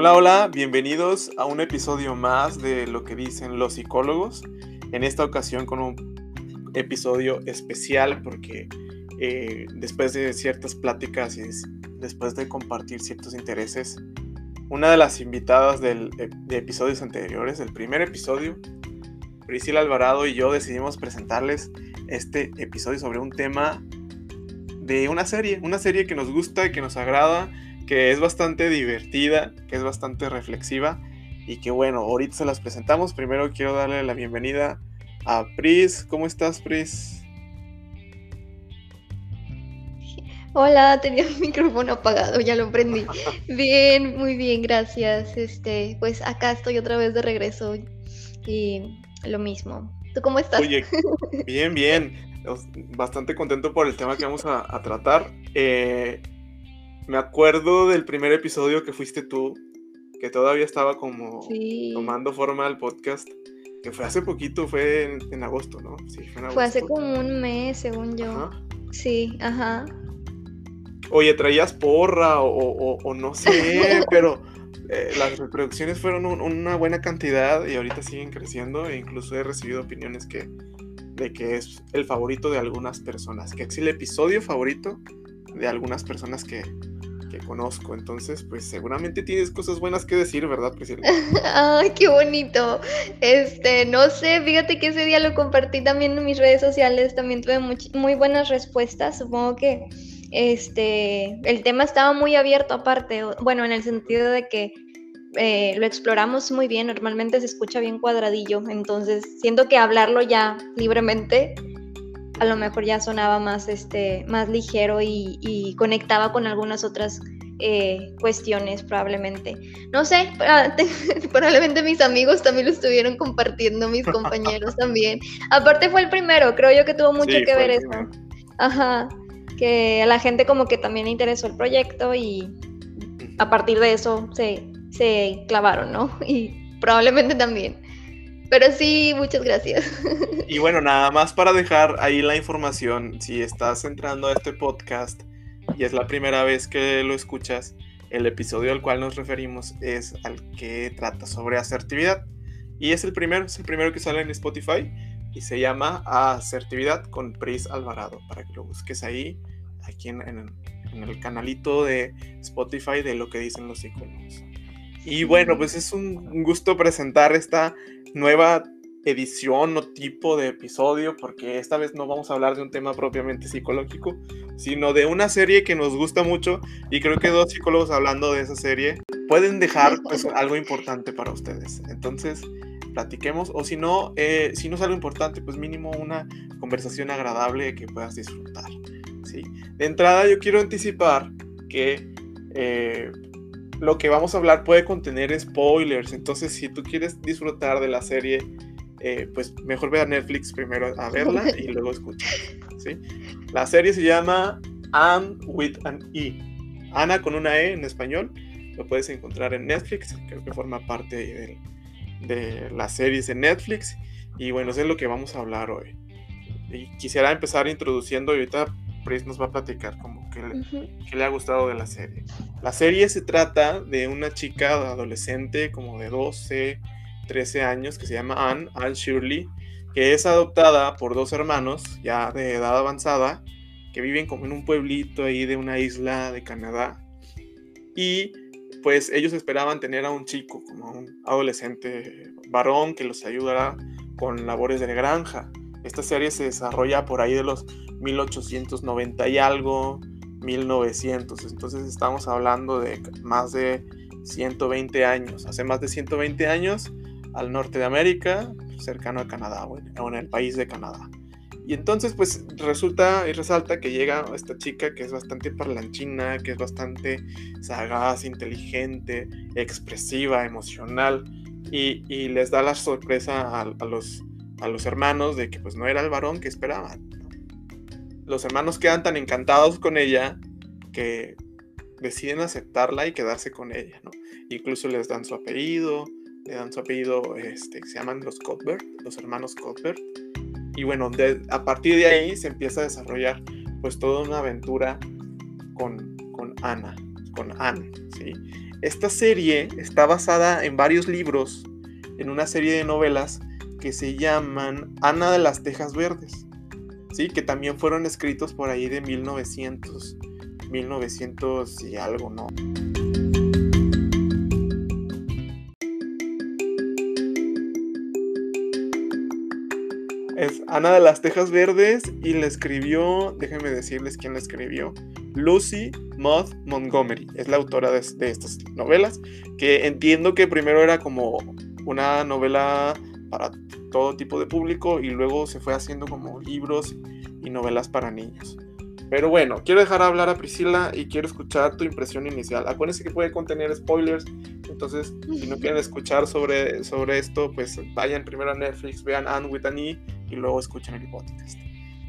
Hola, hola, bienvenidos a un episodio más de lo que dicen los psicólogos. En esta ocasión con un episodio especial porque eh, después de ciertas pláticas y después de compartir ciertos intereses, una de las invitadas del, de episodios anteriores, del primer episodio, Priscila Alvarado y yo decidimos presentarles este episodio sobre un tema de una serie, una serie que nos gusta y que nos agrada, que es bastante divertida, que es bastante reflexiva y que bueno, ahorita se las presentamos. Primero quiero darle la bienvenida a Pris. ¿Cómo estás, Pris? Hola, tenía el micrófono apagado, ya lo prendí. Bien, muy bien, gracias. Este, pues acá estoy otra vez de regreso y lo mismo. ¿Tú cómo estás? Oye, bien, bien bastante contento por el tema que vamos a, tratar. Eh, me acuerdo del primer episodio que fuiste tú, que todavía estaba como tomando forma el podcast, que fue hace poquito, fue en, agosto, ¿no? Sí, fue, hace como un mes, según yo. Sí, ajá. Oye, traías porra o, no sé, pero eh, las reproducciones fueron una buena cantidad y ahorita siguen creciendo e incluso he recibido opiniones que de que es el favorito de algunas personas, que es el episodio favorito de algunas personas que, que conozco. Entonces, pues seguramente tienes cosas buenas que decir, ¿verdad, Priscila? Ay, qué bonito. Este, no sé, fíjate que ese día lo compartí también en mis redes sociales, también tuve muy, buenas respuestas. Supongo que este, el tema estaba muy abierto aparte, bueno, en el sentido de que eh, lo exploramos muy bien, normalmente se escucha bien cuadradillo, entonces siento que hablarlo ya libremente a lo mejor ya sonaba más, este, más ligero y, conectaba con algunas otras eh, cuestiones probablemente. No sé, probablemente mis amigos también lo estuvieron compartiendo, mis compañeros también. Aparte fue el primero, creo yo que tuvo mucho que ver eso. Ajá, que a la gente como que también le interesó el proyecto y a partir de eso se, se clavaron, ¿no? Y probablemente también. Pero sí, muchas gracias. Y bueno, nada más para dejar ahí la información, si estás entrando a este podcast y es la primera vez que lo escuchas, el episodio al cual nos referimos es al que trata sobre asertividad. Y es el primero, es el primero que sale en Spotify y se llama Asertividad con Pris Alvarado, para que lo busques ahí, aquí en, en el canalito de Spotify de lo que dicen los psicólogos. Y bueno, pues es un gusto presentar esta nueva edición o tipo de episodio, porque esta vez no vamos a hablar de un tema propiamente psicológico, sino de una serie que nos gusta mucho y creo que dos psicólogos hablando de esa serie pueden dejar pues, algo importante para ustedes. Entonces, platiquemos, o si no, eh, si no es algo importante, pues mínimo una conversación agradable que puedas disfrutar. De entrada, yo quiero anticipar que eh, lo que vamos a hablar puede contener spoilers. Entonces, si tú quieres disfrutar de la serie, eh, pues mejor ve a Netflix primero a verla y luego escuchar. ¿sí? La serie se llama Anne with an E. Ana con una E en español. Lo puedes encontrar en Netflix. Creo que forma parte de, de las series de Netflix. Y bueno, eso es lo que vamos a hablar hoy. Y quisiera empezar introduciendo ahorita Pris nos va a platicar como que le, le ha gustado de la serie. La serie se trata de una chica adolescente como de 12, 13 años que se llama Anne, Anne Shirley, que es adoptada por dos hermanos ya de edad avanzada que viven como en un pueblito ahí de una isla de Canadá. Y pues ellos esperaban tener a un chico, como un adolescente varón que los ayudara con labores de granja. Esta serie se desarrolla por ahí de los 1890 y algo, 1900. Entonces estamos hablando de más de 120 años. Hace más de 120 años al norte de América, cercano a Canadá, o en el país de Canadá. Y entonces pues resulta y resalta que llega esta chica que es bastante parlanchina, que es bastante sagaz, inteligente, expresiva, emocional. Y, les da la sorpresa a, los, a los hermanos de que pues no era el varón que esperaban los hermanos quedan tan encantados con ella que deciden aceptarla y quedarse con ella. Incluso les dan su apellido, le dan su apellido, este, se llaman los Cuthbert, los hermanos Cuthbert. Y bueno, a partir de ahí se empieza a desarrollar pues toda una aventura con, con Ana, con Anne, ¿sí? esta serie está basada en varios libros, en una serie de novelas que se llaman Ana de las Tejas Verdes, ¿sí? que también fueron escritos por ahí de 1900, 1900 y algo, ¿no? Es Ana de las Tejas Verdes y la escribió, déjenme decirles quién la escribió, Lucy Maud Montgomery. Es la autora de estas novelas, que entiendo que primero era como una novela para todo tipo de público y luego se fue haciendo como libros y novelas para niños. Pero bueno, quiero dejar hablar a Priscila y quiero escuchar tu impresión inicial. Acuérdense que puede contener spoilers, entonces si no quieren escuchar sobre, sobre esto, pues vayan primero a Netflix, vean Anne with an E y luego escuchen el podcast.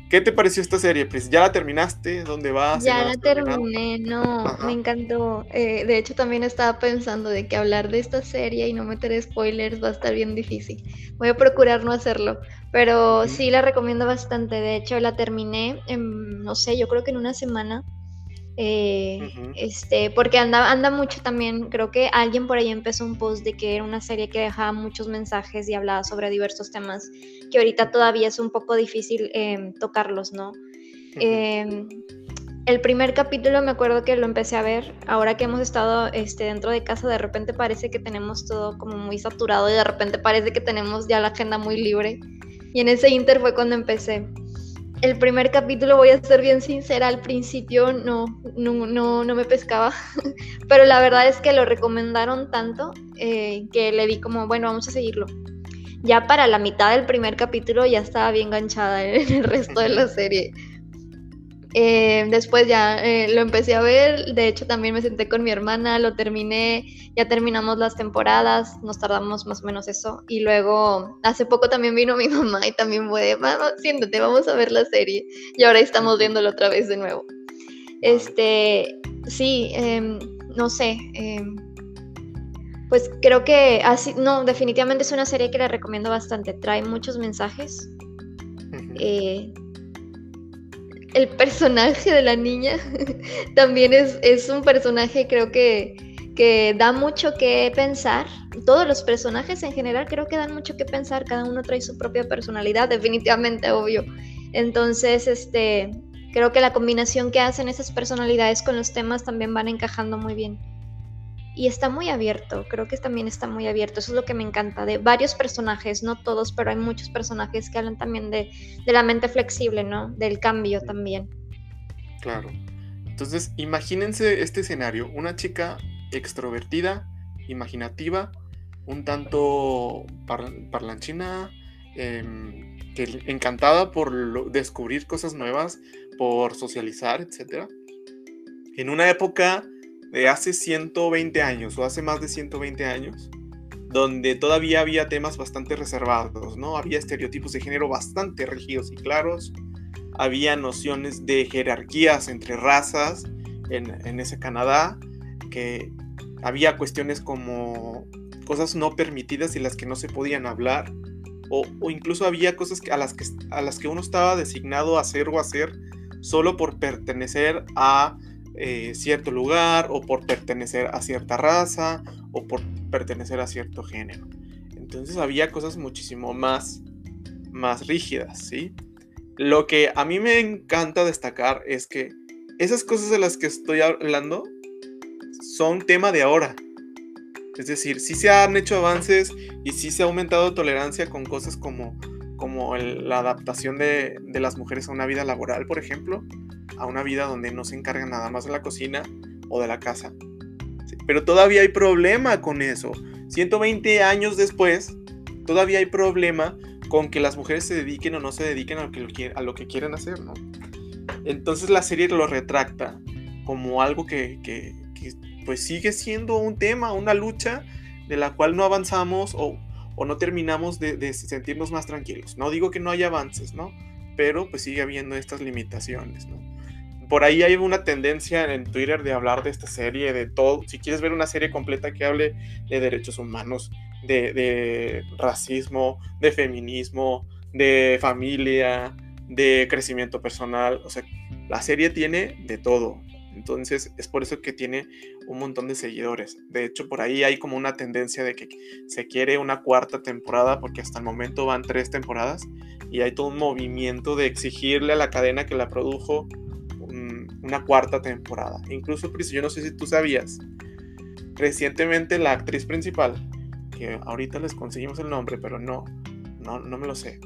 ¿Qué te pareció esta serie, Pris? ¿Ya la terminaste? ¿Dónde vas? Ya la terminé, no, me encantó. Eh, de hecho, también estaba pensando de que hablar de esta serie y no meter spoilers va a estar bien difícil. Voy a procurar no hacerlo, pero sí la recomiendo bastante. De hecho, la terminé, en, no sé, yo creo que en una semana. Eh, este, porque anda, anda mucho también, creo que alguien por ahí empezó un post de que era una serie que dejaba muchos mensajes y hablaba sobre diversos temas que ahorita todavía es un poco difícil em, tocarlos, ¿no? Em, el primer capítulo me acuerdo que lo empecé a ver, ahora que hemos estado este, dentro de casa, de repente parece que tenemos todo como muy saturado y de repente parece que tenemos ya la agenda muy libre. Y en ese inter fue cuando empecé el primer capítulo, voy a ser bien sincera, al principio no, no, no, no me pescaba, pero la verdad es que lo recomendaron tanto eh, que le di como, bueno, vamos a seguirlo. Ya para la mitad del primer capítulo ya estaba bien enganchada en el resto de la serie. Eh, después ya eh, lo empecé a ver, de hecho también me senté con mi hermana, lo terminé, ya terminamos las temporadas, nos tardamos más o menos eso. Y luego hace poco también vino mi mamá y también fue, mamá, siéntate, vamos a ver la serie. Y ahora estamos viéndolo otra vez de nuevo. Este, sí, em, no sé. Em, pues creo que así, no, definitivamente es una serie que le recomiendo bastante. Trae muchos mensajes el personaje de la niña también es, es, un personaje creo que, que da mucho que pensar. Todos los personajes en general creo que dan mucho que pensar, cada uno trae su propia personalidad, definitivamente, obvio. Entonces, este, creo que la combinación que hacen esas personalidades con los temas también van encajando muy bien y está muy abierto, creo que también está muy abierto, eso es lo que me encanta, de varios personajes, no todos, pero hay muchos personajes que hablan también de, la mente flexible, ¿no? Del cambio también. Claro. Entonces, imagínense este escenario, una chica extrovertida, imaginativa, un tanto parlanchina, em, que, encantada por descubrir cosas nuevas, por socializar, etc. En una época de hace 120 años o hace más de 120 años, donde todavía había temas bastante reservados, ¿no? Había estereotipos de género bastante rígidos y claros, había nociones de jerarquías entre razas en, ese Canadá, que había cuestiones como cosas no permitidas y las que no se podían hablar, o, incluso había cosas a, las que, a las que uno estaba designado a hacer o hacer solo por pertenecer a eh, cierto lugar o por pertenecer a cierta raza o por pertenecer a cierto género. Entonces había cosas muchísimo más, más rígidas, ¿sí? Lo que a mí me encanta destacar es que esas cosas de las que estoy hablando son tema de ahora. Es decir, sí se han hecho avances y sí se ha aumentado tolerancia con cosas como, como la adaptación de, de las mujeres a una vida laboral, por ejemplo, a una vida donde no se encarga nada más de la cocina o de la casa. pero todavía hay problema con eso. 120 años después, todavía hay problema con que las mujeres se dediquen o no se dediquen a lo que, a lo que quieren hacer, ¿no? Entonces la serie lo retracta como algo que, que, pues sigue siendo un tema, una lucha de la cual no avanzamos o, o no terminamos de, de, sentirnos más tranquilos. No digo que no haya avances, ¿no? Pero pues sigue habiendo estas limitaciones, ¿no? Por ahí hay una tendencia en Twitter de hablar de esta serie, de todo. Si quieres ver una serie completa que hable de derechos humanos, de, racismo, de feminismo, de familia, de crecimiento personal, o sea, la serie tiene de todo. Entonces es por eso que tiene un montón de seguidores. De hecho, por ahí hay como una tendencia de que se quiere una cuarta temporada, porque hasta el momento van tres temporadas, y hay todo un movimiento de exigirle a la cadena que la produjo una cuarta temporada. Incluso, yo no sé si tú sabías, recientemente la actriz principal, que ahorita les conseguimos el nombre, pero no, no, no me lo sé.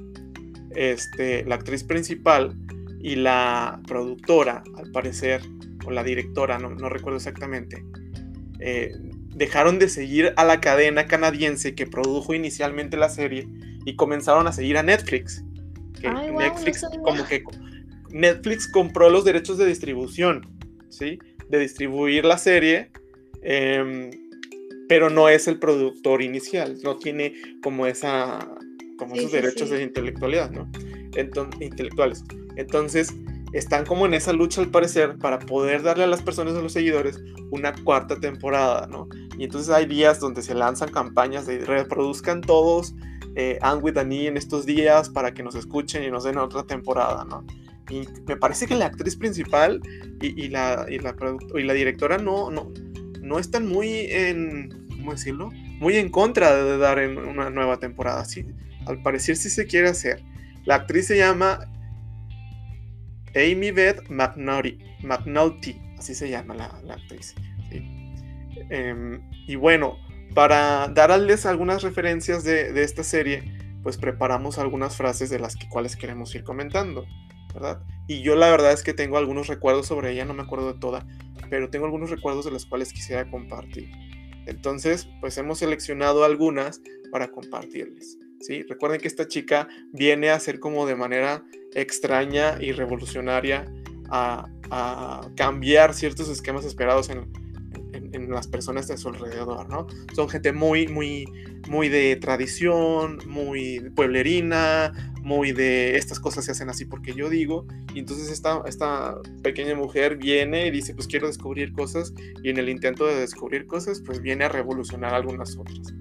Este, la actriz principal y la productora, al parecer, o la directora, no, no recuerdo exactamente, eh, dejaron de seguir a la cadena canadiense que produjo inicialmente la serie y comenzaron a seguir a Netflix. Netflix, como que Netflix compró los derechos de distribución, ¿sí? De distribuir la serie, em, pero no es el productor inicial, no tiene como esa, como esos derechos de intelectualidad, ¿no? Entonces, intelectuales. Entonces, están como en esa lucha al parecer para poder darle a las personas, a los seguidores, una cuarta temporada, ¿no? Y entonces hay días donde se lanzan campañas de reproduzcan todos eh, And With Annie en estos días para que nos escuchen y nos den otra temporada, ¿no? Y me parece que la actriz principal y, la, y la, y la directora no, no, no están muy en, ¿cómo decirlo? Muy en contra de dar una nueva temporada. Sí, al parecer sí se quiere hacer. La actriz se llama Amy Beth McNulty, así se llama la, actriz. Em, y bueno, para darles algunas referencias de, esta serie, pues preparamos algunas frases de las que, cuales queremos ir comentando, ¿verdad? Y yo la verdad es que tengo algunos recuerdos sobre ella, no me acuerdo de toda, pero tengo algunos recuerdos de los cuales quisiera compartir. Entonces, pues hemos seleccionado algunas para compartirles. ¿sí? Recuerden que esta chica viene a ser como de manera extraña y revolucionaria a, cambiar ciertos esquemas esperados en, las personas de su alrededor, ¿no? Son gente muy, muy, muy de tradición, muy pueblerina, muy de estas cosas se hacen así porque yo digo, y entonces esta, esta pequeña mujer viene y dice, pues quiero descubrir cosas, y en el intento de descubrir cosas, pues viene a revolucionar algunas otras.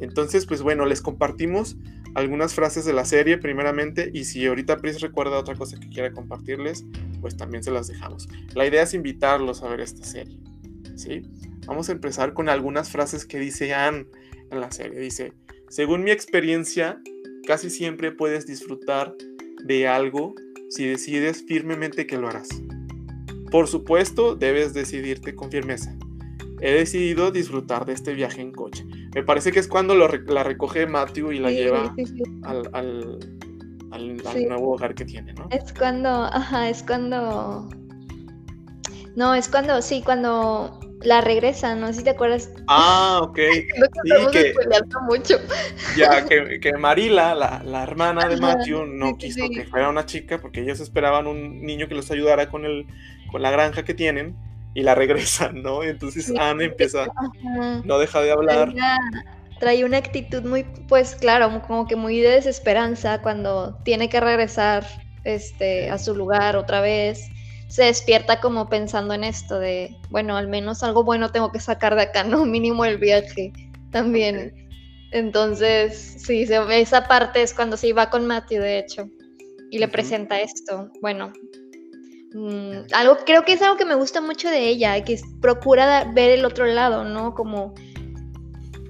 Entonces, pues bueno, les compartimos algunas frases de la serie primeramente y si ahorita Pris recuerda otra cosa que quiera compartirles, pues también se las dejamos. La idea es invitarlos a ver esta serie, ¿sí? Vamos a empezar con algunas frases que dice Anne en la serie. Dice, según mi experiencia, casi siempre puedes disfrutar de algo si decides firmemente que lo harás. Por supuesto, debes decidirte con firmeza. He decidido disfrutar de este viaje en coche. Me parece que es cuando la recoge Matthew y la lleva al, nuevo hogar que tiene, ¿no? Es cuando, ajá, es cuando... No, es cuando, sí, cuando la regresa, no sé si te acuerdas. Ah, ok. sí, que, mucho. Ya, que, que Marila, la, hermana de Matthew, no quiso que fuera una chica porque ellos esperaban un niño que los ayudara con, el, con la granja que tienen y la regresan, ¿no? entonces Anne empieza, no deja de hablar. Trae una actitud muy, pues claro, como que muy de desesperanza cuando tiene que regresar este, a su lugar otra vez. Se despierta como pensando en esto de, bueno, al menos algo bueno tengo que sacar de acá, ¿no? Mínimo el viaje también. Entonces, sí, esa parte es cuando se iba con Matthew, de hecho, y le presenta esto. Bueno, Mm, algo, creo que es algo que me gusta mucho de ella, que procura ver el otro lado, ¿no? Como,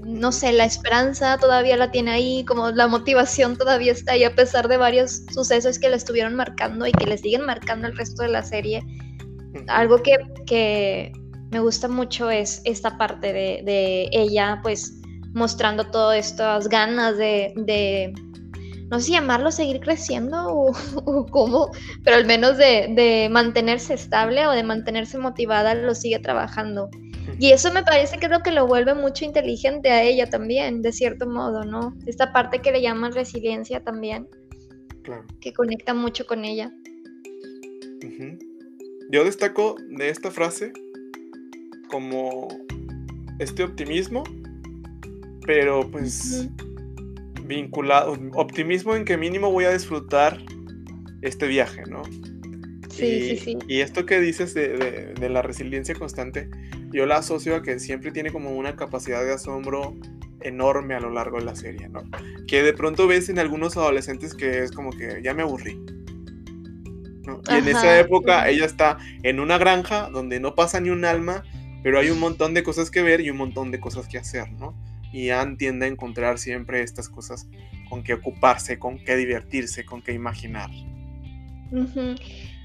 no sé, la esperanza todavía la tiene ahí, como la motivación todavía está ahí, a pesar de varios sucesos que la estuvieron marcando y que le siguen marcando el resto de la serie. Algo que, me gusta mucho es esta parte de, ella, pues mostrando todas estas ganas de no sé si llamarlo seguir creciendo o, cómo, pero al menos de, mantenerse estable o de mantenerse motivada, lo sigue trabajando. Y eso me parece que es lo que lo vuelve mucho inteligente a ella también, de cierto modo, ¿no? Esta parte que le llaman resiliencia también, que conecta mucho con ella. Yo destaco de esta frase como este optimismo, pero pues vinculado, optimismo en que mínimo voy a disfrutar este viaje, ¿no? Sí, y, sí, sí. Y esto que dices de, la resiliencia constante, yo la asocio a que siempre tiene como una capacidad de asombro enorme a lo largo de la serie, ¿no? Que de pronto ves en algunos adolescentes que es como que ya me aburrí. Y en esa época ella está en una granja donde no pasa ni un alma, pero hay un montón de cosas que ver y un montón de cosas que hacer, ¿no? Y Anne tiende a encontrar siempre estas cosas con que ocuparse, con que divertirse, con que imaginar.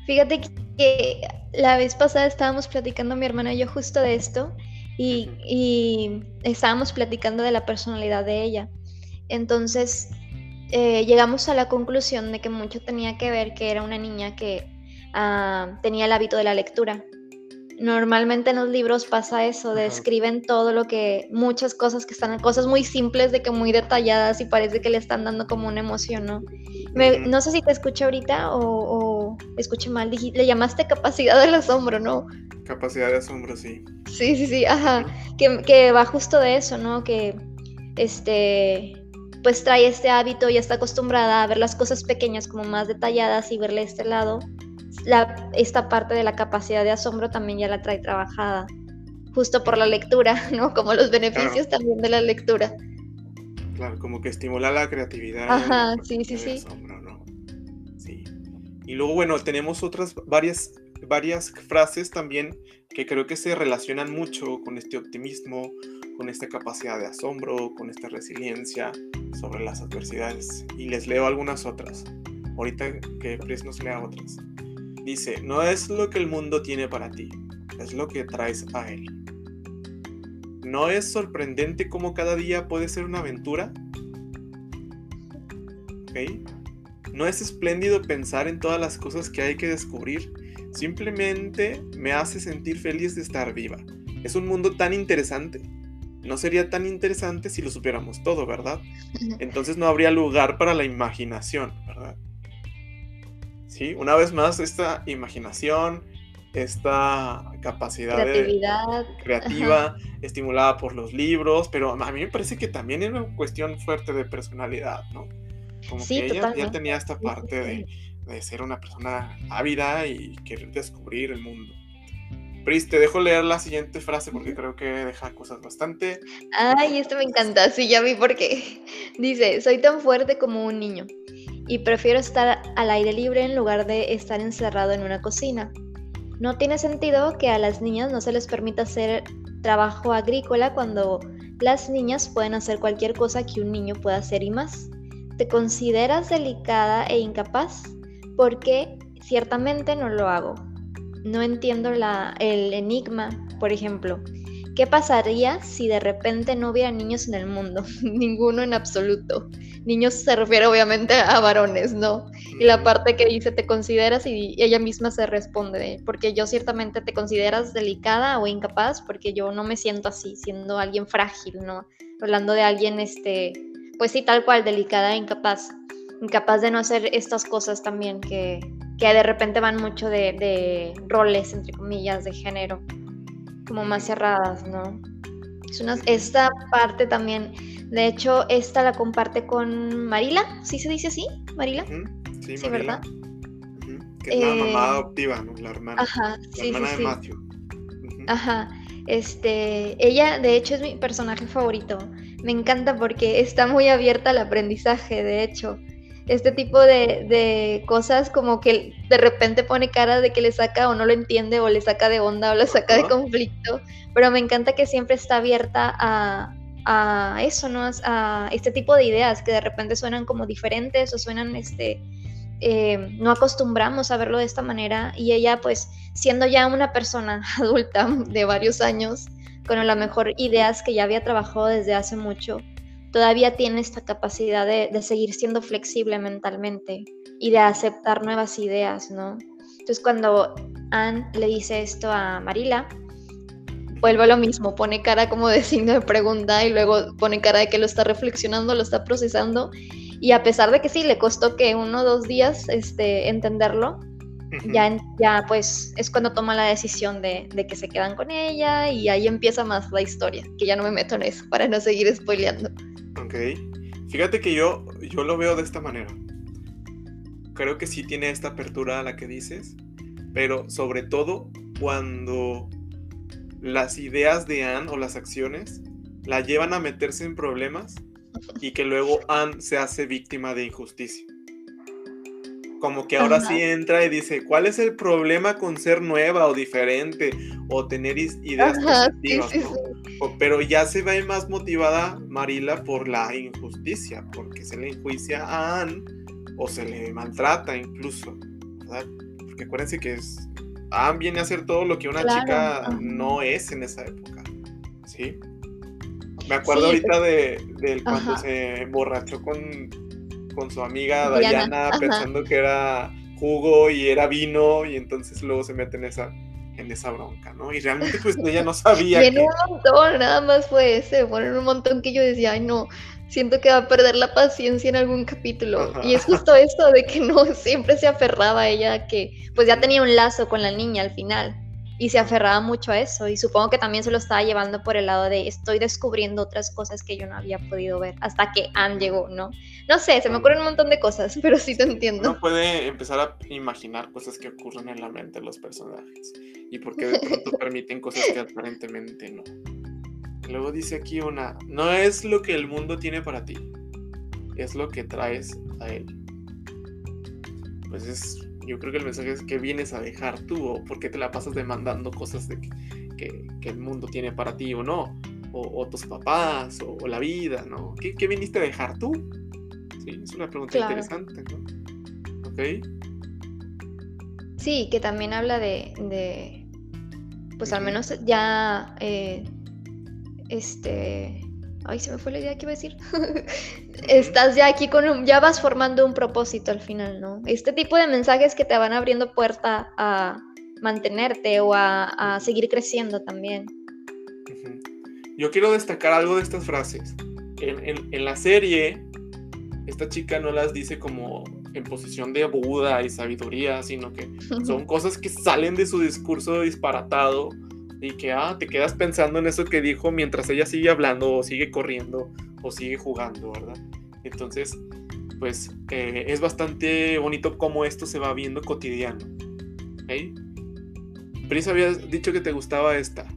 Fíjate que la vez pasada estábamos platicando mi hermana y yo justo de esto y, y estábamos platicando de la personalidad de ella. Entonces eh, llegamos a la conclusión de que mucho tenía que ver que era una niña que ah, tenía el hábito de la lectura. Normalmente en los libros pasa eso, describen todo lo que, muchas cosas que están, cosas muy simples de que muy detalladas y parece que le están dando como una emoción, ¿no? no sé si te escuché ahorita o, escuché mal, le llamaste capacidad del asombro, ¿no? Capacidad de asombro, sí. Sí, sí, sí, ajá, que, que va justo de eso, ¿no? Que, este, pues trae este hábito y está acostumbrada a ver las cosas pequeñas como más detalladas y verle este lado, la, esta parte de la capacidad de asombro también ya la trae trabajada, justo por la lectura, ¿no? Como los beneficios también de la lectura. Claro, como que estimula la creatividad. Ajá, sí, sí, sí. Sí. Y luego, bueno, tenemos otras varias, varias frases también que creo que se relacionan mucho con este optimismo, con esta capacidad de asombro, con esta resiliencia sobre las adversidades. Y les leo algunas otras. Ahorita que Pris nos lea otras. Dice, no es lo que el mundo tiene para ti, es lo que traes a él. ¿No es sorprendente cómo cada día puede ser una aventura? ¿No es espléndido pensar en todas las cosas que hay que descubrir? Simplemente me hace sentir feliz de estar viva. Es un mundo tan interesante no sería tan interesante si lo supiéramos todo, ¿verdad? Entonces no habría lugar para la imaginación, ¿verdad? Sí, una vez más, esta imaginación, esta capacidad creativa, estimulada por los libros, pero a mí me parece que también era una cuestión fuerte de personalidad, ¿no? Como que ella ya tenía esta parte de, de ser una persona ávida y querer descubrir el mundo. Pris, te dejo leer la siguiente frase porque creo que deja cosas bastante. Ay, esto me encanta, sí, ya vi por qué. Dice, soy tan fuerte como un niño y prefiero estar al aire libre en lugar de estar encerrado en una cocina. No tiene sentido que a las niñas no se les permita hacer trabajo agrícola cuando las niñas pueden hacer cualquier cosa que un niño pueda hacer y más. ¿Te consideras delicada e incapaz? Porque ciertamente no lo hago no entiendo el enigma, por ejemplo. ¿Qué pasaría si de repente no hubiera niños en el mundo? Ninguno en absoluto. Niños se refiere obviamente a varones, ¿no? Y la parte que dice, te consideras y ella misma se responde, porque yo ciertamente te consideras delicada o incapaz, porque yo no me siento así, siendo alguien frágil, ¿no? Hablando de alguien, este, pues sí, tal cual, delicada e incapaz. Incapaz de no hacer estas cosas también que, que de repente van mucho de, roles, entre comillas, de género, como más cerradas, ¿no? Es una, esta parte también, de hecho, esta la comparte con Marila, ¿sí se dice así? ¿Marila? Sí, ¿verdad? Que es la mamá eh, adoptiva, ¿no? La hermana. Ajá, la hermana de Matthew. Ajá. Este, ella de hecho es mi personaje favorito. Me encanta porque está muy abierta al aprendizaje, de hecho este tipo de, cosas como que de repente pone cara de que le saca o no lo entiende o le saca de onda o le saca de conflicto, pero me encanta que siempre está abierta a, eso, ¿no? A este tipo de ideas que de repente suenan como diferentes o suenan, este, eh, no acostumbramos a verlo de esta manera y ella pues siendo ya una persona adulta de varios años, con a lo mejor ideas que ya había trabajado desde hace mucho, todavía tiene esta capacidad de, seguir siendo flexible mentalmente y de aceptar nuevas ideas, ¿no? Entonces cuando Anne le dice esto a Marila, vuelve a lo mismo, pone cara como de signo de pregunta y luego pone cara de que lo está reflexionando, lo está procesando y a pesar de que sí, le costó que uno o dos días este, entenderlo, ya, ya pues es cuando toma la decisión de, de, que se quedan con ella y ahí empieza más la historia, que ya no me meto en eso para no seguir spoileando. Ok. Fíjate que yo, yo lo veo de esta manera. Creo que sí tiene esta apertura a la que dices, pero sobre todo cuando las ideas de Anne o las acciones la llevan a meterse en problemas y que luego Anne se hace víctima de injusticia. Como que ahora sí entra y dice, ¿cuál es el problema con ser nueva o diferente o tener ideas positivas? pero ya se ve más motivada Marila por la injusticia, porque se le enjuicia a Anne o se le maltrata incluso, ¿verdad? Porque acuérdense que es, Anne viene a hacer todo lo que una chica no es en esa época, ¿sí? Me acuerdo ahorita de, cuando se emborrachó con con su amiga Diana, pensando que era jugo y era vino y entonces luego se mete en esa en esa bronca, ¿no? Y realmente pues ella no sabía. y en un montón, nada más fue ese, bueno, un montón que yo decía, ay no, siento que va a perder la paciencia en algún capítulo. Y es justo esto de que no siempre se aferraba a ella, que pues ya tenía un lazo con la niña al final y se aferraba mucho a eso y supongo que también se lo estaba llevando por el lado de estoy descubriendo otras cosas que yo no había podido ver hasta que Anne llegó, ¿no? No sé, se me ocurren un montón de cosas, pero sí te entiendo. Uno puede empezar a imaginar cosas que ocurren en la mente de los personajes y por qué de pronto permiten cosas que aparentemente no. Luego dice aquí una, no es lo que el mundo tiene para ti, es lo que traes a él. Pues es yo creo que el mensaje es que vienes a dejar tú o por qué te la pasas demandando cosas de que, el mundo tiene para ti o no, o, tus papás o, la vida, ¿no? ¿Qué, viniste a dejar tú? Sí, es una pregunta interesante, ¿no? ¿Ok? Sí, que también habla de, pues al menos ya, eh, este, Ay, se me fue la idea que iba a decir. Estás ya aquí con un, ya vas formando un propósito al final, ¿no? Este tipo de mensajes que te van abriendo puerta a mantenerte o a, seguir creciendo también. Yo quiero destacar algo de estas frases. En, la serie, esta chica no las dice como en posición de Buda y sabiduría, sino que son cosas que salen de su discurso disparatado y que ah, te quedas pensando en eso que dijo mientras ella sigue hablando o sigue corriendo o sigue jugando, ¿verdad? Entonces, pues eh, es bastante bonito cómo esto se va viendo cotidiano. ¿okay? Pris habías dicho que te gustaba esta.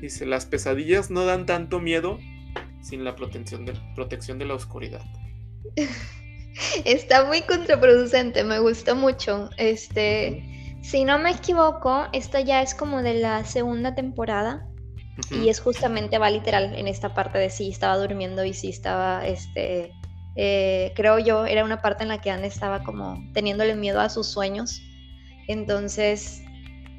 Dice, las pesadillas no dan tanto miedo sin la protección de, protección de la oscuridad. Está muy contraproducente, me gusta mucho. Este, si no me equivoco, esta ya es como de la segunda temporada. Y es justamente, va literal en esta parte de si estaba durmiendo y si estaba, este, eh, creo yo, era una parte en la que Anne estaba como teniéndole miedo a sus sueños. Entonces,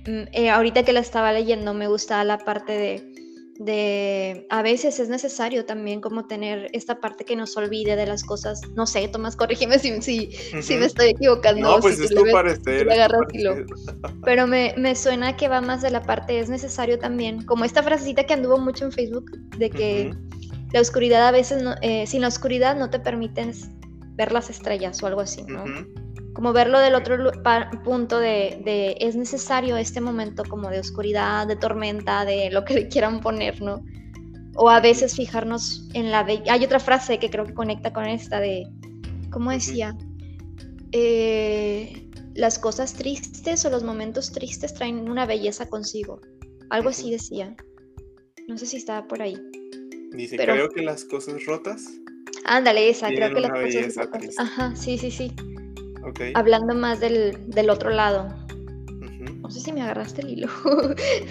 mm, eh, ahorita que la estaba leyendo, me gustaba la parte de de a veces es necesario también como tener esta parte que nos olvide de las cosas. No sé, Tomás, corrígeme si, si, me estoy equivocando. No, pues es tu parecer. Pero me, me, suena que va más de la parte, es necesario también, como esta frasecita que anduvo mucho en Facebook, de que la oscuridad a veces, eh, sin la oscuridad no te permiten ver las estrellas o algo así, ¿no? Como verlo del otro punto de, es necesario este momento como de oscuridad, de tormenta, de lo que quieran poner, ¿no? O a veces fijarnos en la... Hay otra frase que creo que conecta con esta de, ¿cómo decía? Eh, las cosas tristes o los momentos tristes traen una belleza consigo. Algo así decía. No sé si estaba por ahí. Dice, creo que las cosas rotas. Ándale, esa, creo que las cosas rotas. Ajá, sí, sí, sí. Hablando más del, otro lado. No sé si me agarraste el hilo.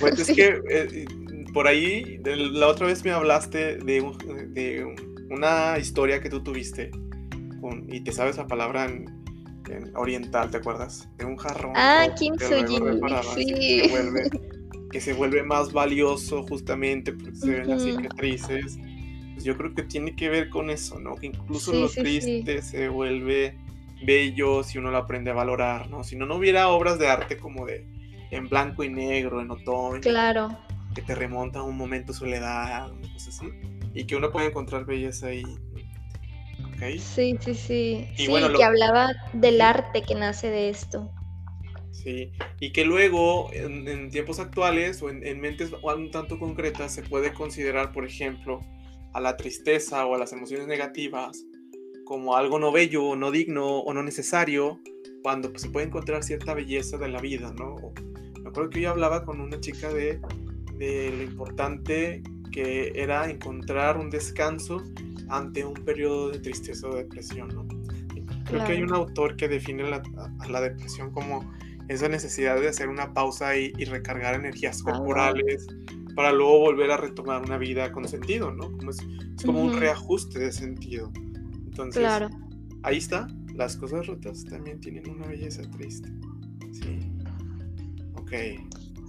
Pues es que eh, por ahí, la otra vez me hablaste de, una historia que tú tuviste y te sabes la palabra en, oriental, ¿te acuerdas? De un jarrón. Ah, Kintsugi. Sí. Que, se vuelve más valioso justamente porque se ven las cicatrices. Pues yo creo que tiene que ver con eso, ¿no? Que incluso lo triste se vuelve bello si uno lo aprende a valorar, ¿no? Si no, no hubiera obras de arte como de en blanco y negro, en otoño. Claro. Que te remonta a un momento de soledad, cosas así. Y que uno puede encontrar belleza ahí. Sí, sí, sí. sí, que hablaba del arte que nace de esto. Sí, y que luego en, tiempos actuales o en, en, mentes un tanto concretas se puede considerar, por ejemplo, a la tristeza o a las emociones negativas como algo no bello, o no digno o no necesario, cuando pues, se puede encontrar cierta belleza de la vida, ¿no? Me acuerdo que yo hablaba con una chica de, de lo importante que era encontrar un descanso ante un periodo de tristeza o depresión, ¿no? Creo que hay un autor que define la, a la depresión como esa necesidad de hacer una pausa y, recargar energías ah, corporales para luego volver a retomar una vida con sentido, ¿no? Como es, como un reajuste de sentido. Entonces, ahí está. Las cosas rotas también tienen una belleza triste. Sí. Ok.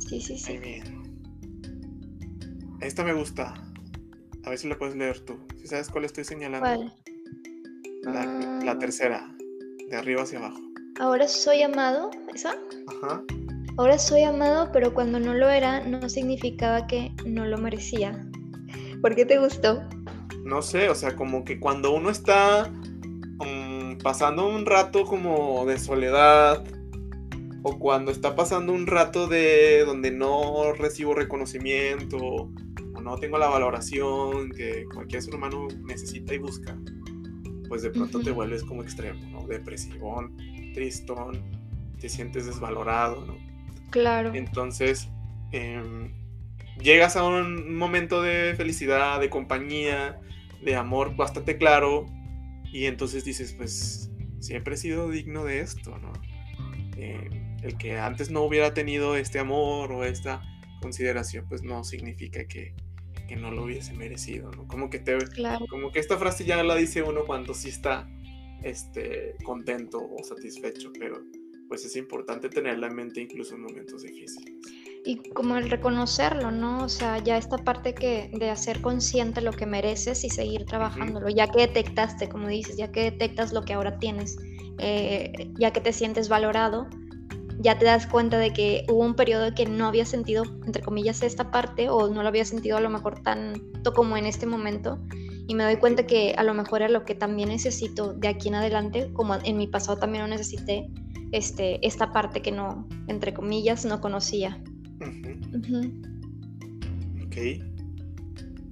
Sí, sí, sí. bien. Esta me gusta. A ver si la puedes leer tú. Si sabes cuál estoy señalando. La, la ah. tercera. De arriba hacia abajo. Ahora soy amado. ¿Esa? Ajá. Ahora soy amado, pero cuando no lo era, no significaba que no lo merecía. ¿Por qué te gustó? No sé, o sea, como que cuando uno está um, pasando un rato como de soledad, o cuando está pasando un rato de donde no recibo reconocimiento, o no tengo la valoración que cualquier ser humano necesita y busca, pues de pronto te vuelves como extremo, ¿no? Depresivón, tristón, te sientes desvalorado, ¿no? Claro. Entonces, em, llegas a un momento de felicidad, de compañía, de amor bastante claro, y entonces dices, pues siempre he sido digno de esto, ¿no? Em, el que antes no hubiera tenido este amor o esta consideración, pues no significa que, que no lo hubiese merecido, ¿no? Como que te, como que esta frase ya la dice uno cuando sí está, este, contento o satisfecho, pero pues es importante tenerla en mente incluso en momentos difíciles. Y como el reconocerlo, ¿no? O sea, ya esta parte que de hacer consciente lo que mereces y seguir trabajándolo, ya que detectaste, como dices, ya que detectas lo que ahora tienes, eh, ya que te sientes valorado, ya te das cuenta de que hubo un periodo que no había sentido, entre comillas, esta parte o no lo había sentido a lo mejor tanto como en este momento. Y me doy cuenta que a lo mejor era lo que también necesito de aquí en adelante, como en mi pasado también lo necesité, este, esta parte que no, entre comillas, no conocía. Ok.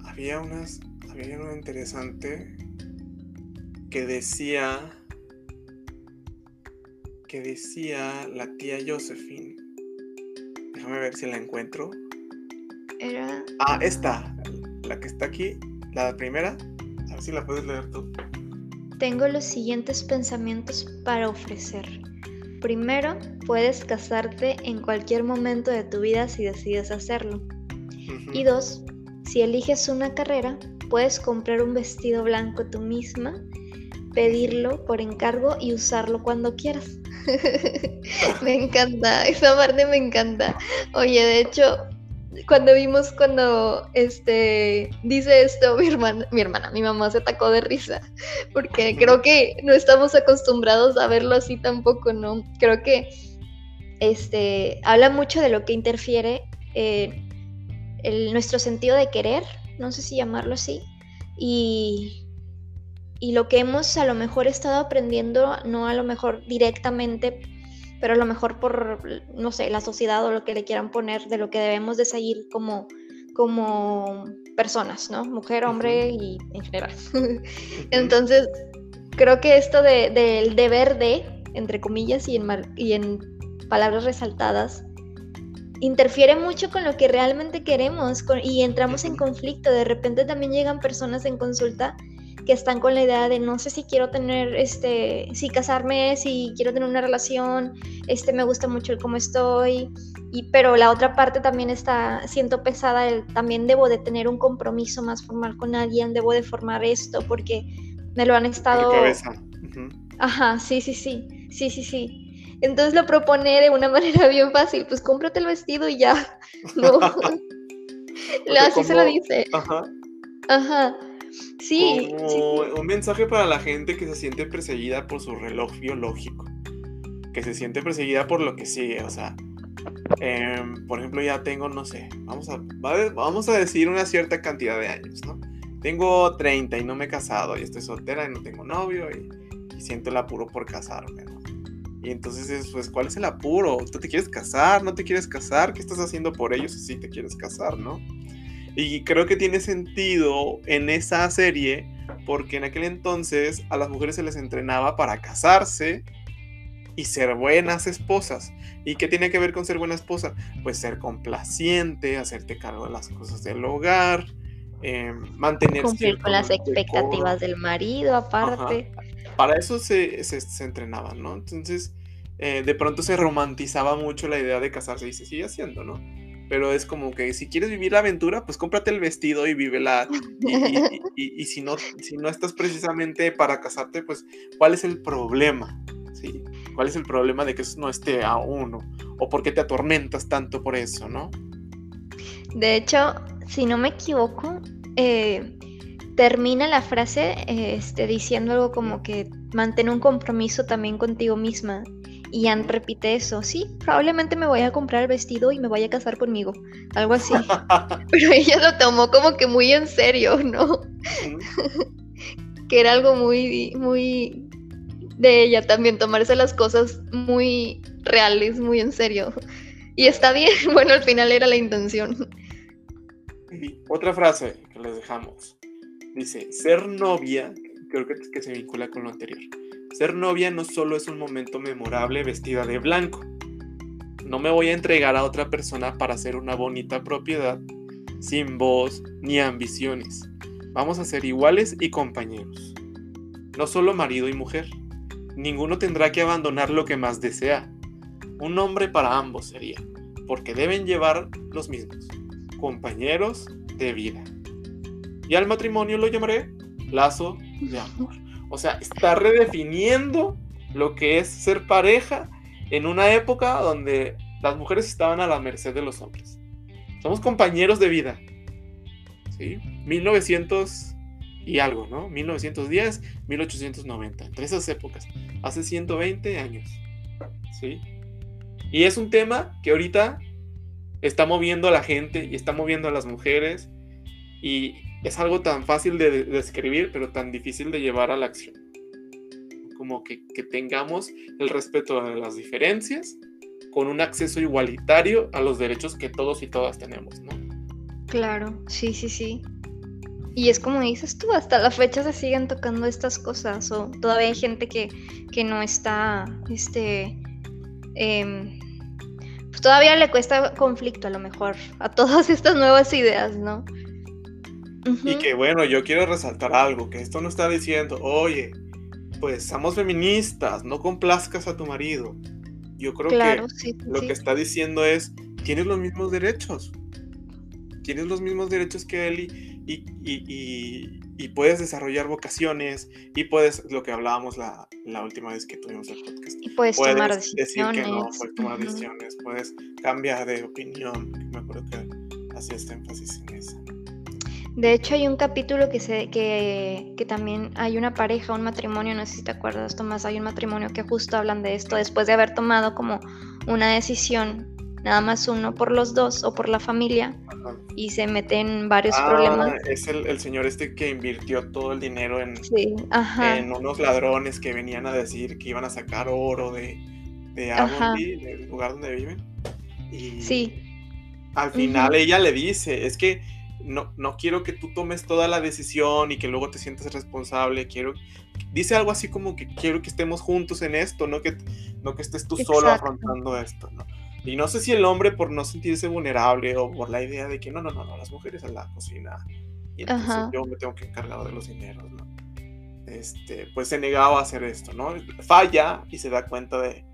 Había unas. Había una interesante que decía. Que decía la tía Josephine. Déjame ver si la encuentro. Era. Ah, esta. La que está aquí. La primera. A ver si la puedes leer tú. Tengo los siguientes pensamientos para ofrecer. Primero, puedes casarte en cualquier momento de tu vida si decides hacerlo. Y dos, si eliges una carrera, puedes comprar un vestido blanco tú misma, pedirlo por encargo y usarlo cuando quieras. me encanta, esa parte me encanta. Oye, de hecho, cuando vimos cuando este dice esto, mi hermana, mi hermana, mi mamá se atacó de risa, porque creo que no estamos acostumbrados a verlo así tampoco, ¿no? Creo que este habla mucho de lo que interfiere eh, el, nuestro sentido de querer, no sé si llamarlo así, y, y lo que hemos a lo mejor estado aprendiendo, no a lo mejor directamente pero a lo mejor por, no sé, la sociedad o lo que le quieran poner de lo que debemos de seguir como, como personas, ¿no? Mujer, hombre y en general. Entonces, creo que esto del de, deber de, entre comillas y en, y en palabras resaltadas, interfiere mucho con lo que realmente queremos y entramos en conflicto. De repente también llegan personas en consulta que están con la idea de no sé si quiero tener, este, si casarme, si quiero tener una relación, este, me gusta mucho el cómo estoy, y, pero la otra parte también está, siento pesada, el, también debo de tener un compromiso más formal con alguien, debo de formar esto, porque me lo han estado... Ajá, sí, sí, sí, sí, sí, sí. Entonces lo propone de una manera bien fácil, pues cómprate el vestido y ya. No. Así se lo dice. Ajá. Ajá. Sí, Un mensaje para la gente que se siente perseguida por su reloj biológico. Que se siente perseguida por lo que sigue. O sea, em, por ejemplo, ya tengo, no sé, vamos a, vamos a decir una cierta cantidad de años, ¿no? Tengo 30 y no me he casado y estoy soltera y no tengo novio y, siento el apuro por casarme, ¿no? Y entonces, pues, ¿cuál es el apuro? ¿Tú te quieres casar? ¿No te quieres casar? ¿Qué estás haciendo por ellos si te quieres casar, no? Y creo que tiene sentido en esa serie porque en aquel entonces a las mujeres se les entrenaba para casarse y ser buenas esposas. ¿Y qué tiene que ver con ser buena esposa? Pues ser complaciente, hacerte cargo de las cosas del hogar, eh, mantener... Cumplir con las expectativas del marido aparte. para eso se, se, entrenaban, ¿no? Entonces, eh, de pronto se romantizaba mucho la idea de casarse y se sigue haciendo, ¿no? Pero es como que si quieres vivir la aventura, pues cómprate el vestido y vívela. Y, y, si, no, si no estás precisamente para casarte, pues ¿cuál es el problema? ¿Sí? ¿Cuál es el problema de que eso no esté a uno? ¿O por qué te atormentas tanto por eso, no? De hecho, si no me equivoco, eh, termina la frase este, diciendo algo como que mantén un compromiso también contigo misma. Y Anne repite eso, sí, probablemente me voy a comprar el vestido y me voy a casar conmigo, algo así. Pero ella lo tomó como que muy en serio, ¿no? que era algo muy, muy de ella también, tomarse las cosas muy reales, muy en serio. Y está bien, bueno, al final era la intención. otra frase que les dejamos. Dice, ser novia, creo que, que se vincula con lo anterior. Ser novia no solo es un momento memorable vestida de blanco. No me voy a entregar a otra persona para ser una bonita propiedad, sin voz ni ambiciones. Vamos a ser iguales y compañeros. No solo marido y mujer. Ninguno tendrá que abandonar lo que más desea. Un nombre para ambos sería, porque deben llevar los mismos, compañeros de vida y al matrimonio lo llamaré lazo de amor. O sea, está redefiniendo lo que es ser pareja en una época donde las mujeres estaban a la merced de los hombres. Somos compañeros de vida. ¿Sí? 1900 y algo, ¿no? 1910, 1890, entre esas épocas, hace 120 años. ¿Sí? Y es un tema que ahorita está moviendo a la gente y está moviendo a las mujeres y es algo tan fácil de describir, pero tan difícil de llevar a la acción. Como que, tengamos el respeto a las diferencias con un acceso igualitario a los derechos que todos y todas tenemos, ¿no? Claro, sí, sí, sí. Y es como dices tú, hasta la fecha se siguen tocando estas cosas, o todavía hay gente que, que no está, este, em, pues todavía le cuesta conflicto a lo mejor a todas estas nuevas ideas, ¿no? Y que bueno, yo quiero resaltar algo, que esto no está diciendo, oye, pues somos feministas, no complazcas a tu marido. Yo creo que lo que está diciendo es, tienes los mismos derechos. Tienes los mismos derechos que él y, y, y, puedes desarrollar vocaciones y puedes, lo que hablábamos la, la última vez que tuvimos el podcast. Y puedes, tomar decisiones. Decir que no, puedes tomar decisiones, puedes cambiar de opinión. Me acuerdo que hacía este énfasis en eso. De hecho, hay un capítulo que, se, que, que, también hay una pareja, un matrimonio, no sé si te acuerdas, Tomás, hay un matrimonio que justo hablan de esto después de haber tomado como una decisión, nada más uno por los dos o por la familia, y se meten varios ah, problemas. Es el, el, señor este que invirtió todo el dinero en, en unos ladrones que venían a decir que iban a sacar oro de, de del lugar donde viven. Y sí. Al final ella le dice, es que no, no quiero que tú tomes toda la decisión y que luego te sientas responsable, quiero, dice algo así como que quiero que estemos juntos en esto, no que, no que estés tú solo afrontando esto, ¿no? Y no sé si el hombre por no sentirse vulnerable o por la idea de que no, no, no, no, las mujeres en la cocina y entonces yo me tengo que encargar de los dineros, ¿no? Este, pues se negaba a hacer esto, ¿no? Falla y se da cuenta de,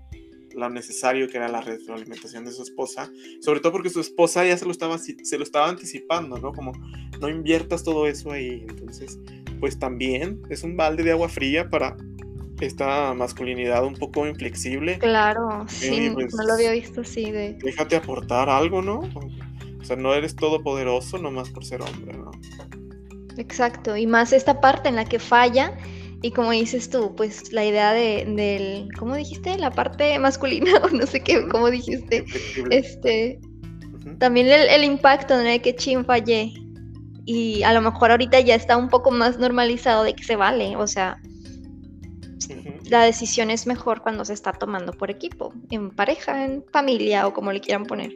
lo necesario que era la retroalimentación de su esposa, sobre todo porque su esposa ya se lo estaba, se lo estaba anticipando, ¿no? Como no inviertas todo eso ahí, entonces, pues también es un balde de agua fría para esta masculinidad un poco inflexible. Claro, sí, pues, no lo había visto así de... Déjate aportar algo, ¿no? O sea, no eres todopoderoso nomás por ser hombre, ¿no? Exacto, y más esta parte en la que falla y como dices tú, pues la idea de, del, ¿cómo dijiste? La parte masculina, o no sé qué, ¿cómo dijiste? Este, también el, impacto de que chin fallé. Y a lo mejor ahorita ya está un poco más normalizado de que se vale, o sea, la decisión es mejor cuando se está tomando por equipo, en pareja, en familia o como le quieran poner.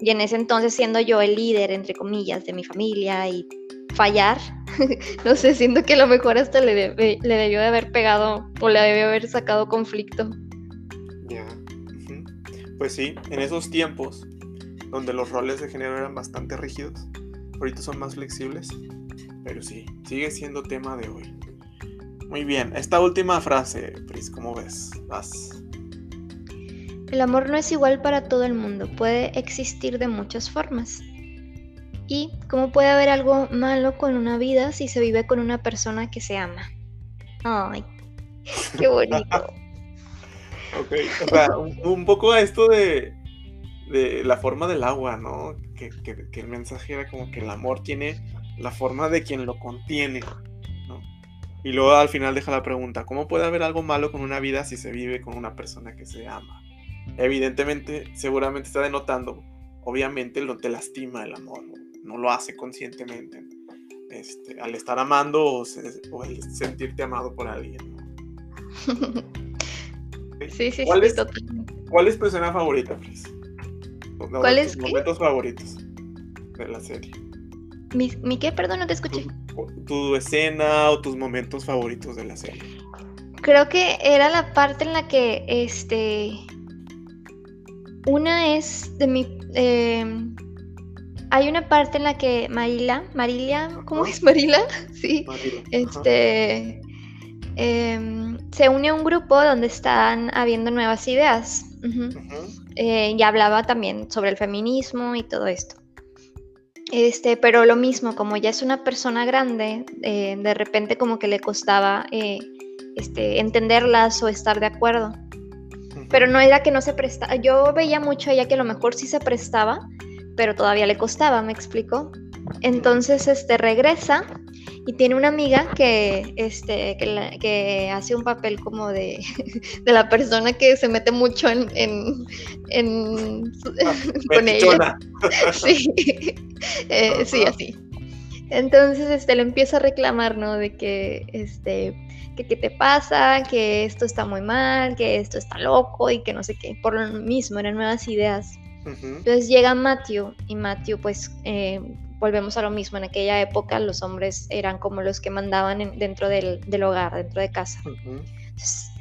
Y en ese entonces siendo yo el líder, entre comillas, de mi familia y fallar, no sé, siento que a lo mejor hasta le, le debió de haber pegado o le debió haber sacado conflicto. Ya. Pues sí, en esos tiempos donde los roles de género eran bastante rígidos, ahorita son más flexibles, pero sí, sigue siendo tema de hoy. Muy bien, esta última frase, Pris, ¿cómo ves? Vas. El amor no es igual para todo el mundo, puede existir de muchas formas. ¿Y cómo puede haber algo malo con una vida si se vive con una persona que se ama? Ay, qué bonito. ok, o sea, un, poco a esto de, de, la forma del agua, ¿no? Que, que, el mensaje era como que el amor tiene la forma de quien lo contiene, ¿no? Y luego al final deja la pregunta, ¿cómo puede haber algo malo con una vida si se vive con una persona que se ama? evidentemente, seguramente está denotando, obviamente lo te lastima el amor, no, lo hace conscientemente, este, al estar amando o, el sentirte amado por alguien. Sí, sí, ¿Cuál sí, es, ¿Cuál es tu escena favorita, Fris? ¿Cuál es momentos favoritos de la serie? ¿Mi, ¿Mi, qué? Perdón, no te escuché. tu, escena o tus momentos favoritos de la serie. Creo que era la parte en la que este una es de mi... Em, hay una parte en la que Marila, Marilia, ¿cómo es Marila? Sí. este, em, se une a un grupo donde están habiendo nuevas ideas. Eh, y hablaba también sobre el feminismo y todo esto. Este, pero lo mismo, como ya es una persona grande, eh, de repente como que le costaba eh, este, entenderlas o estar de acuerdo pero no era que no se prestaba. Yo veía mucho a ella que a lo mejor sí se prestaba, pero todavía le costaba, me explico. Entonces, este, regresa y tiene una amiga que, este, que, hace un papel como de, de, la persona que se mete mucho en, en, con ella. Sí, eh, sí, así. Entonces, este, le empieza a reclamar, ¿no? De que, este, que qué te pasa, que esto está muy mal, que esto está loco y que no sé qué. Por lo mismo, eran nuevas ideas. Entonces llega Matthew y Matthew pues eh, volvemos a lo mismo. En aquella época los hombres eran como los que mandaban dentro del, hogar, dentro de casa.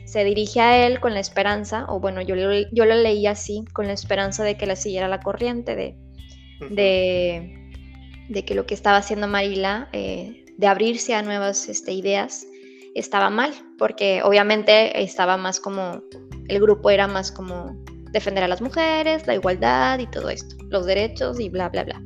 se dirige a él con la esperanza, o bueno, yo, yo lo leí así, con la esperanza de que la siguiera la corriente, de, de, de, que lo que estaba haciendo Marila, eh, de abrirse a nuevas este, ideas, estaba mal, porque obviamente estaba más como, el grupo era más como defender a las mujeres, la igualdad y todo esto, los derechos y bla, bla, bla.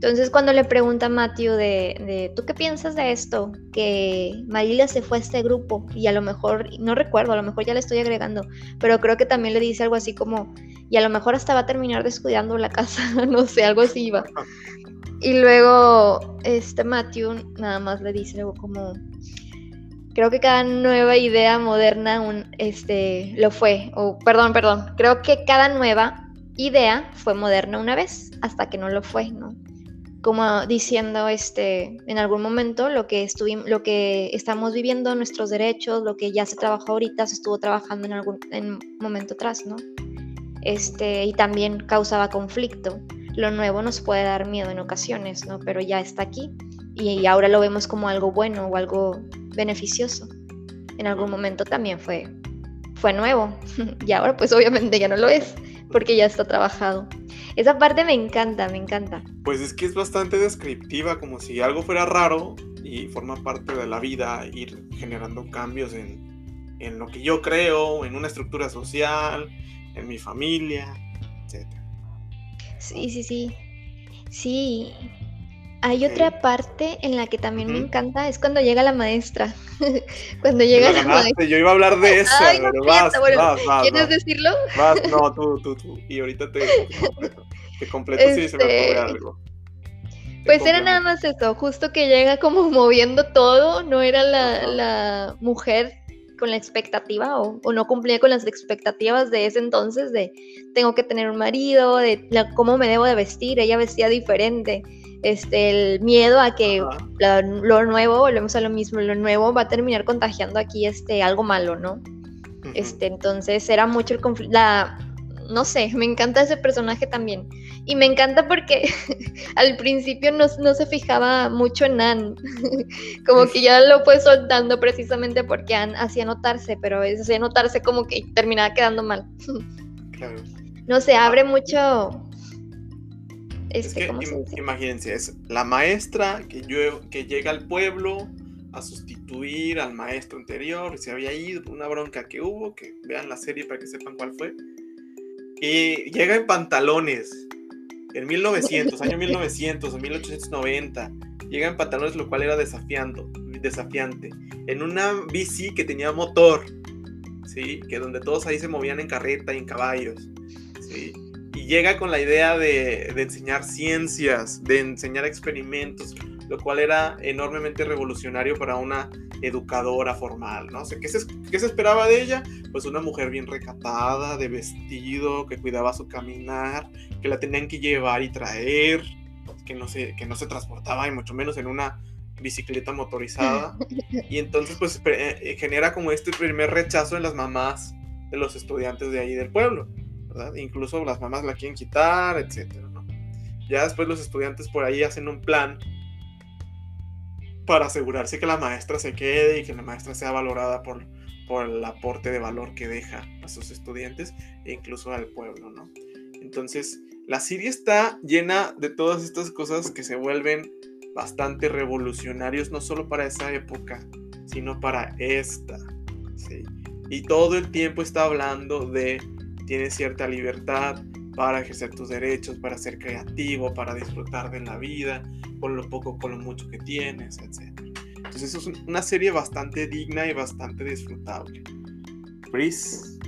Entonces cuando le pregunta a Matthew de, ¿tú qué piensas de esto? Que Marilia se fue a este grupo y a lo mejor, no recuerdo, a lo mejor ya le estoy agregando, pero creo que también le dice algo así como, y a lo mejor hasta va a terminar descuidando la casa, no sé, algo así iba. Y luego este Matthew nada más le dice algo como, creo que cada nueva idea moderna un, este, lo fue, o perdón, perdón, creo que cada nueva idea fue moderna una vez, hasta que no lo fue, ¿no? Como diciendo, este, en algún momento lo que lo que estamos viviendo, nuestros derechos, lo que ya se trabajó ahorita, se estuvo trabajando en algún en momento atrás, ¿no? Este, y también causaba conflicto. Lo nuevo nos puede dar miedo en ocasiones, ¿no? Pero ya está aquí y ahora lo vemos como algo bueno o algo beneficioso. En algún momento también fue, fue nuevo y ahora pues obviamente ya no lo es porque ya está trabajado. Esa parte me encanta, me encanta. Pues es que es bastante descriptiva, como si algo fuera raro y forma parte de la vida, ir generando cambios en, en lo que yo creo, en una estructura social, en mi familia, etc. Sí, sí, sí. Sí, hay otra parte en la que también me encanta, es cuando llega la maestra. cuando llega la maestra. Yo iba a hablar de eso, pero vas, vas, vas, ¿Quieres decirlo? Vas, no, tú, tú, tú. Y ahorita te, te completo, si se me ocurre este, algo. Pues era nada más eso, justo que llega como moviendo todo, no era la, la mujer con la expectativa o, o, no cumplía con las expectativas de ese entonces de tengo que tener un marido, de la, cómo me debo de vestir, ella vestía diferente este, el miedo a que lo nuevo, volvemos a lo mismo, lo nuevo va a terminar contagiando aquí este, algo malo, ¿no? Este, entonces era mucho el conflicto, no sé, me encanta ese personaje también. Y me encanta porque al principio no, se fijaba mucho en Anne, como que ya lo fue soltando precisamente porque Anne hacía notarse, pero hacía notarse como que terminaba quedando mal. No sé, abre mucho es que, imagínense, es la maestra que, yo, que llega al pueblo a sustituir al maestro anterior, se había ido, una bronca que hubo, que vean la serie para que sepan cuál fue. Y llega en pantalones, en 1900, año 1900 o 1890, llega en pantalones, lo cual era desafiando, desafiante, en una bici que tenía motor, ¿sí? Que donde todos ahí se movían en carreta y en caballos, ¿sí? Llega con la idea de, de enseñar ciencias, de enseñar experimentos, lo cual era enormemente revolucionario para una educadora formal, ¿no? O sea, ¿qué se, ¿qué se, esperaba de ella? Pues una mujer bien recatada, de vestido, que cuidaba su caminar, que la tenían que llevar y traer, que no se, que no se transportaba, y mucho menos en una bicicleta motorizada. Y entonces, pues, eh, genera como este primer rechazo en las mamás de los estudiantes de ahí del pueblo, Incluso las mamás la quieren quitar, etcétera, ¿no? Ya después los estudiantes por ahí hacen un plan para asegurarse que la maestra se quede y que la maestra sea valorada por, por el aporte de valor que deja a sus estudiantes e incluso al pueblo, ¿no? Entonces, la serie está llena de todas estas cosas que se vuelven bastante revolucionarios, no solo para esa época, sino para esta. Y todo el tiempo está hablando de tienes cierta libertad para ejercer tus derechos, para ser creativo, para disfrutar de la vida, con lo poco, con lo mucho que tienes, etc. Entonces es una serie bastante digna y bastante disfrutable. Pris,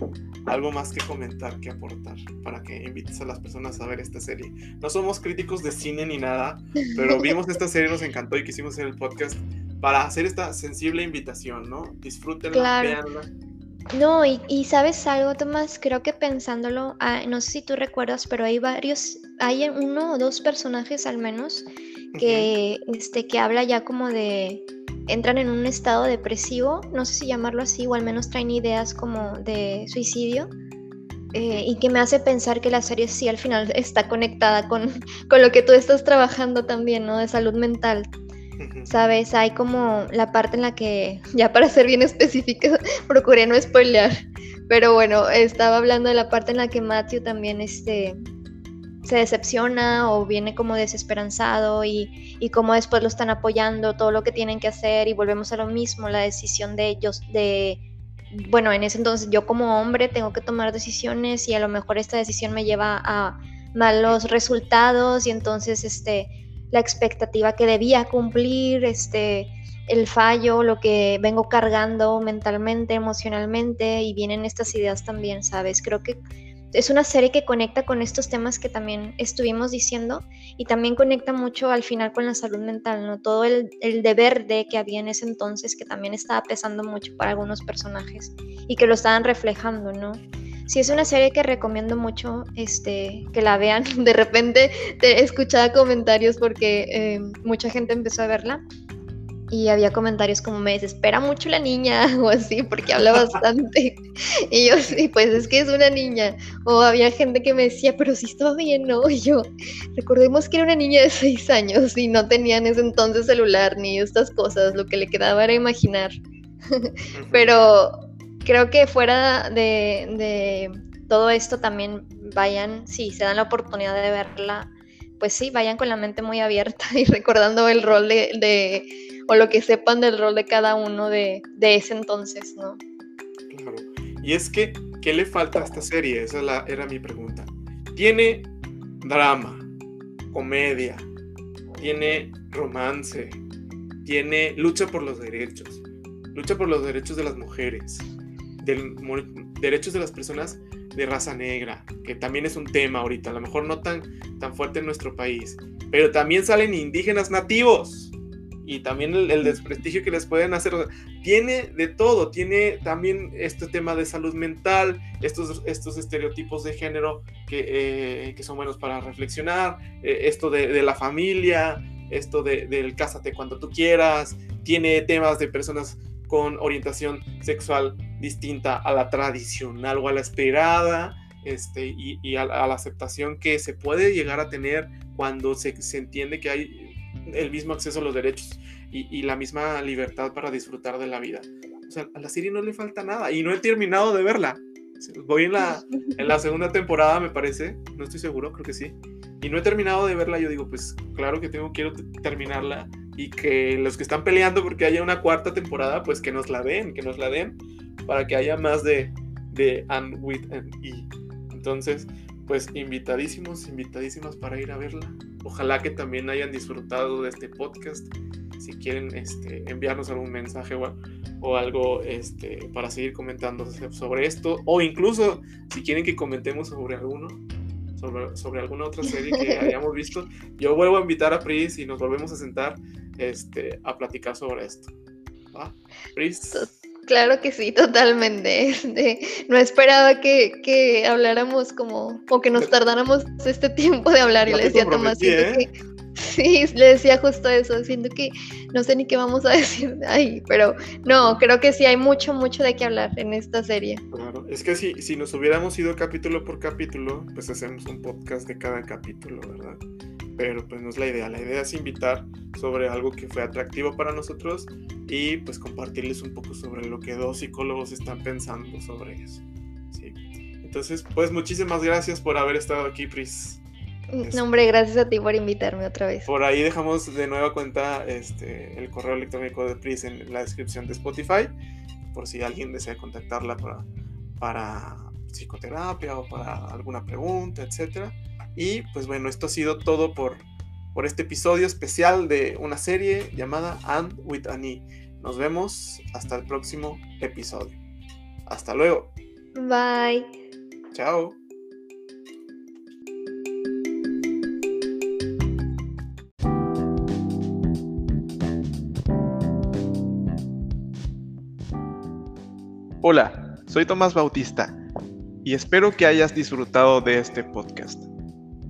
algo más que comentar, que aportar, para que invites a las personas a ver esta serie. No somos críticos de cine ni nada, pero vimos esta serie, nos encantó y quisimos hacer el podcast para hacer esta sensible invitación, ¿no? Disfrútenla, claro. veanla. No, y, y, sabes algo, Tomás, creo que pensándolo, ah, no sé si tú recuerdas, pero hay varios, hay uno o dos personajes al menos que, este, que habla ya como de, entran en un estado depresivo, no sé si llamarlo así, o al menos traen ideas como de suicidio. Eh, y que me hace pensar que la serie sí al final está conectada con, con lo que tú estás trabajando también, ¿no? De salud mental. ¿Sabes? Hay como la parte en la que, ya para ser bien específica, procuré no spoilear, pero bueno, estaba hablando de la parte en la que Matthew también este, se decepciona o viene como desesperanzado y, y cómo después lo están apoyando, todo lo que tienen que hacer y volvemos a lo mismo, la decisión de ellos de, bueno, en ese entonces yo como hombre tengo que tomar decisiones y a lo mejor esta decisión me lleva a malos resultados y entonces este la expectativa que debía cumplir, este el fallo, lo que vengo cargando mentalmente, emocionalmente y vienen estas ideas también, ¿sabes? Creo que es una serie que conecta con estos temas que también estuvimos diciendo y también conecta mucho al final con la salud mental, ¿no? Todo el, el, deber de que había en ese entonces que también estaba pesando mucho para algunos personajes y que lo estaban reflejando, ¿no? Sí, es una serie que recomiendo mucho este, que la vean. De repente te escuchaba comentarios porque eh, mucha gente empezó a verla y había comentarios como me desespera mucho la niña o así porque habla bastante. Y yo sí pues es que es una niña o había gente que me decía pero si estaba bien no y yo recordemos que era una niña de seis años y no tenía en ese entonces celular ni estas cosas lo que le quedaba era imaginar pero creo que fuera de, de todo esto también vayan si se dan la oportunidad de verla pues sí, vayan con la mente muy abierta y recordando el rol de, de o lo que sepan del rol de cada uno de, de, ese entonces, ¿no? Claro. Y es que, ¿qué le falta a esta serie? Esa la, era mi pregunta. Tiene drama, comedia, tiene romance, tiene lucha por los derechos, lucha por los derechos de las mujeres, del, derechos de las personas de raza negra, que también es un tema ahorita, a lo mejor no tan, tan fuerte en nuestro país, pero también salen indígenas nativos y también el, desprestigio que les pueden hacer. tiene de todo, tiene también este tema de salud mental, estos, estos estereotipos de género que, eh, que son buenos para reflexionar, eh, esto de, la familia, esto de, del cásate cuando tú quieras, tiene temas de personas con orientación sexual distinta a la tradicional o a la esperada, este, y, a, la aceptación que se puede llegar a tener cuando se, se entiende que hay el mismo acceso a los derechos y, y, la misma libertad para disfrutar de la vida. O sea, a la serie no le falta nada y no he terminado de verla. Voy en la, en la segunda temporada, me parece, no estoy seguro, creo que sí. Y no he terminado de verla, yo digo, pues claro que tengo, quiero terminarla y que los que están peleando porque haya una cuarta temporada, pues que nos la den, que nos la den para que haya más de, de and with and e. Entonces, pues invitadísimos, invitadísimas para ir a verla. Ojalá que también hayan disfrutado de este podcast. Si quieren este, enviarnos algún mensaje o, algo este, para seguir comentando sobre esto, o incluso si quieren que comentemos sobre alguno, sobre, sobre alguna otra serie que hayamos visto, yo vuelvo a invitar a Pris y nos volvemos a sentar este, a platicar sobre esto. ¿Va? Pris. Claro que sí, totalmente. Este, no esperaba que, que, habláramos como, o que nos tardáramos este tiempo de hablar. y le decía a Tomás, ¿eh? sí, le decía justo eso, siento que no sé ni qué vamos a decir ahí, pero no, creo que sí hay mucho, mucho de qué hablar en esta serie. Claro, es que si, si nos hubiéramos ido capítulo por capítulo, pues hacemos un podcast de cada capítulo, ¿verdad? Pero pues no es la idea. La idea es invitar sobre algo que fue atractivo para nosotros y pues compartirles un poco sobre lo que dos psicólogos están pensando sobre eso. ¿sí? Entonces, pues muchísimas gracias por haber estado aquí, Pris. No, hombre, gracias a ti por invitarme otra vez. Por ahí dejamos de nueva cuenta este, el correo electrónico de Pris en la descripción de Spotify, por si alguien desea contactarla para, para psicoterapia o para alguna pregunta, etcétera. Y pues bueno, esto ha sido todo por, por este episodio especial de una serie llamada And with Annie. Nos vemos hasta el próximo episodio. Hasta luego. Bye. Chao. Hola, soy Tomás Bautista y espero que hayas disfrutado de este podcast.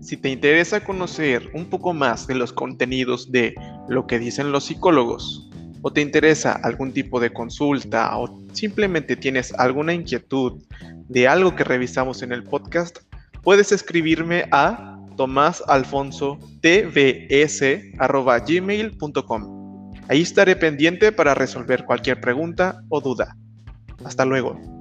Si te interesa conocer un poco más de los contenidos de lo que dicen los psicólogos, o te interesa algún tipo de consulta, o simplemente tienes alguna inquietud de algo que revisamos en el podcast, puedes escribirme a tomasalfonso.tvs.gmail.com. Ahí estaré pendiente para resolver cualquier pregunta o duda. Hasta luego.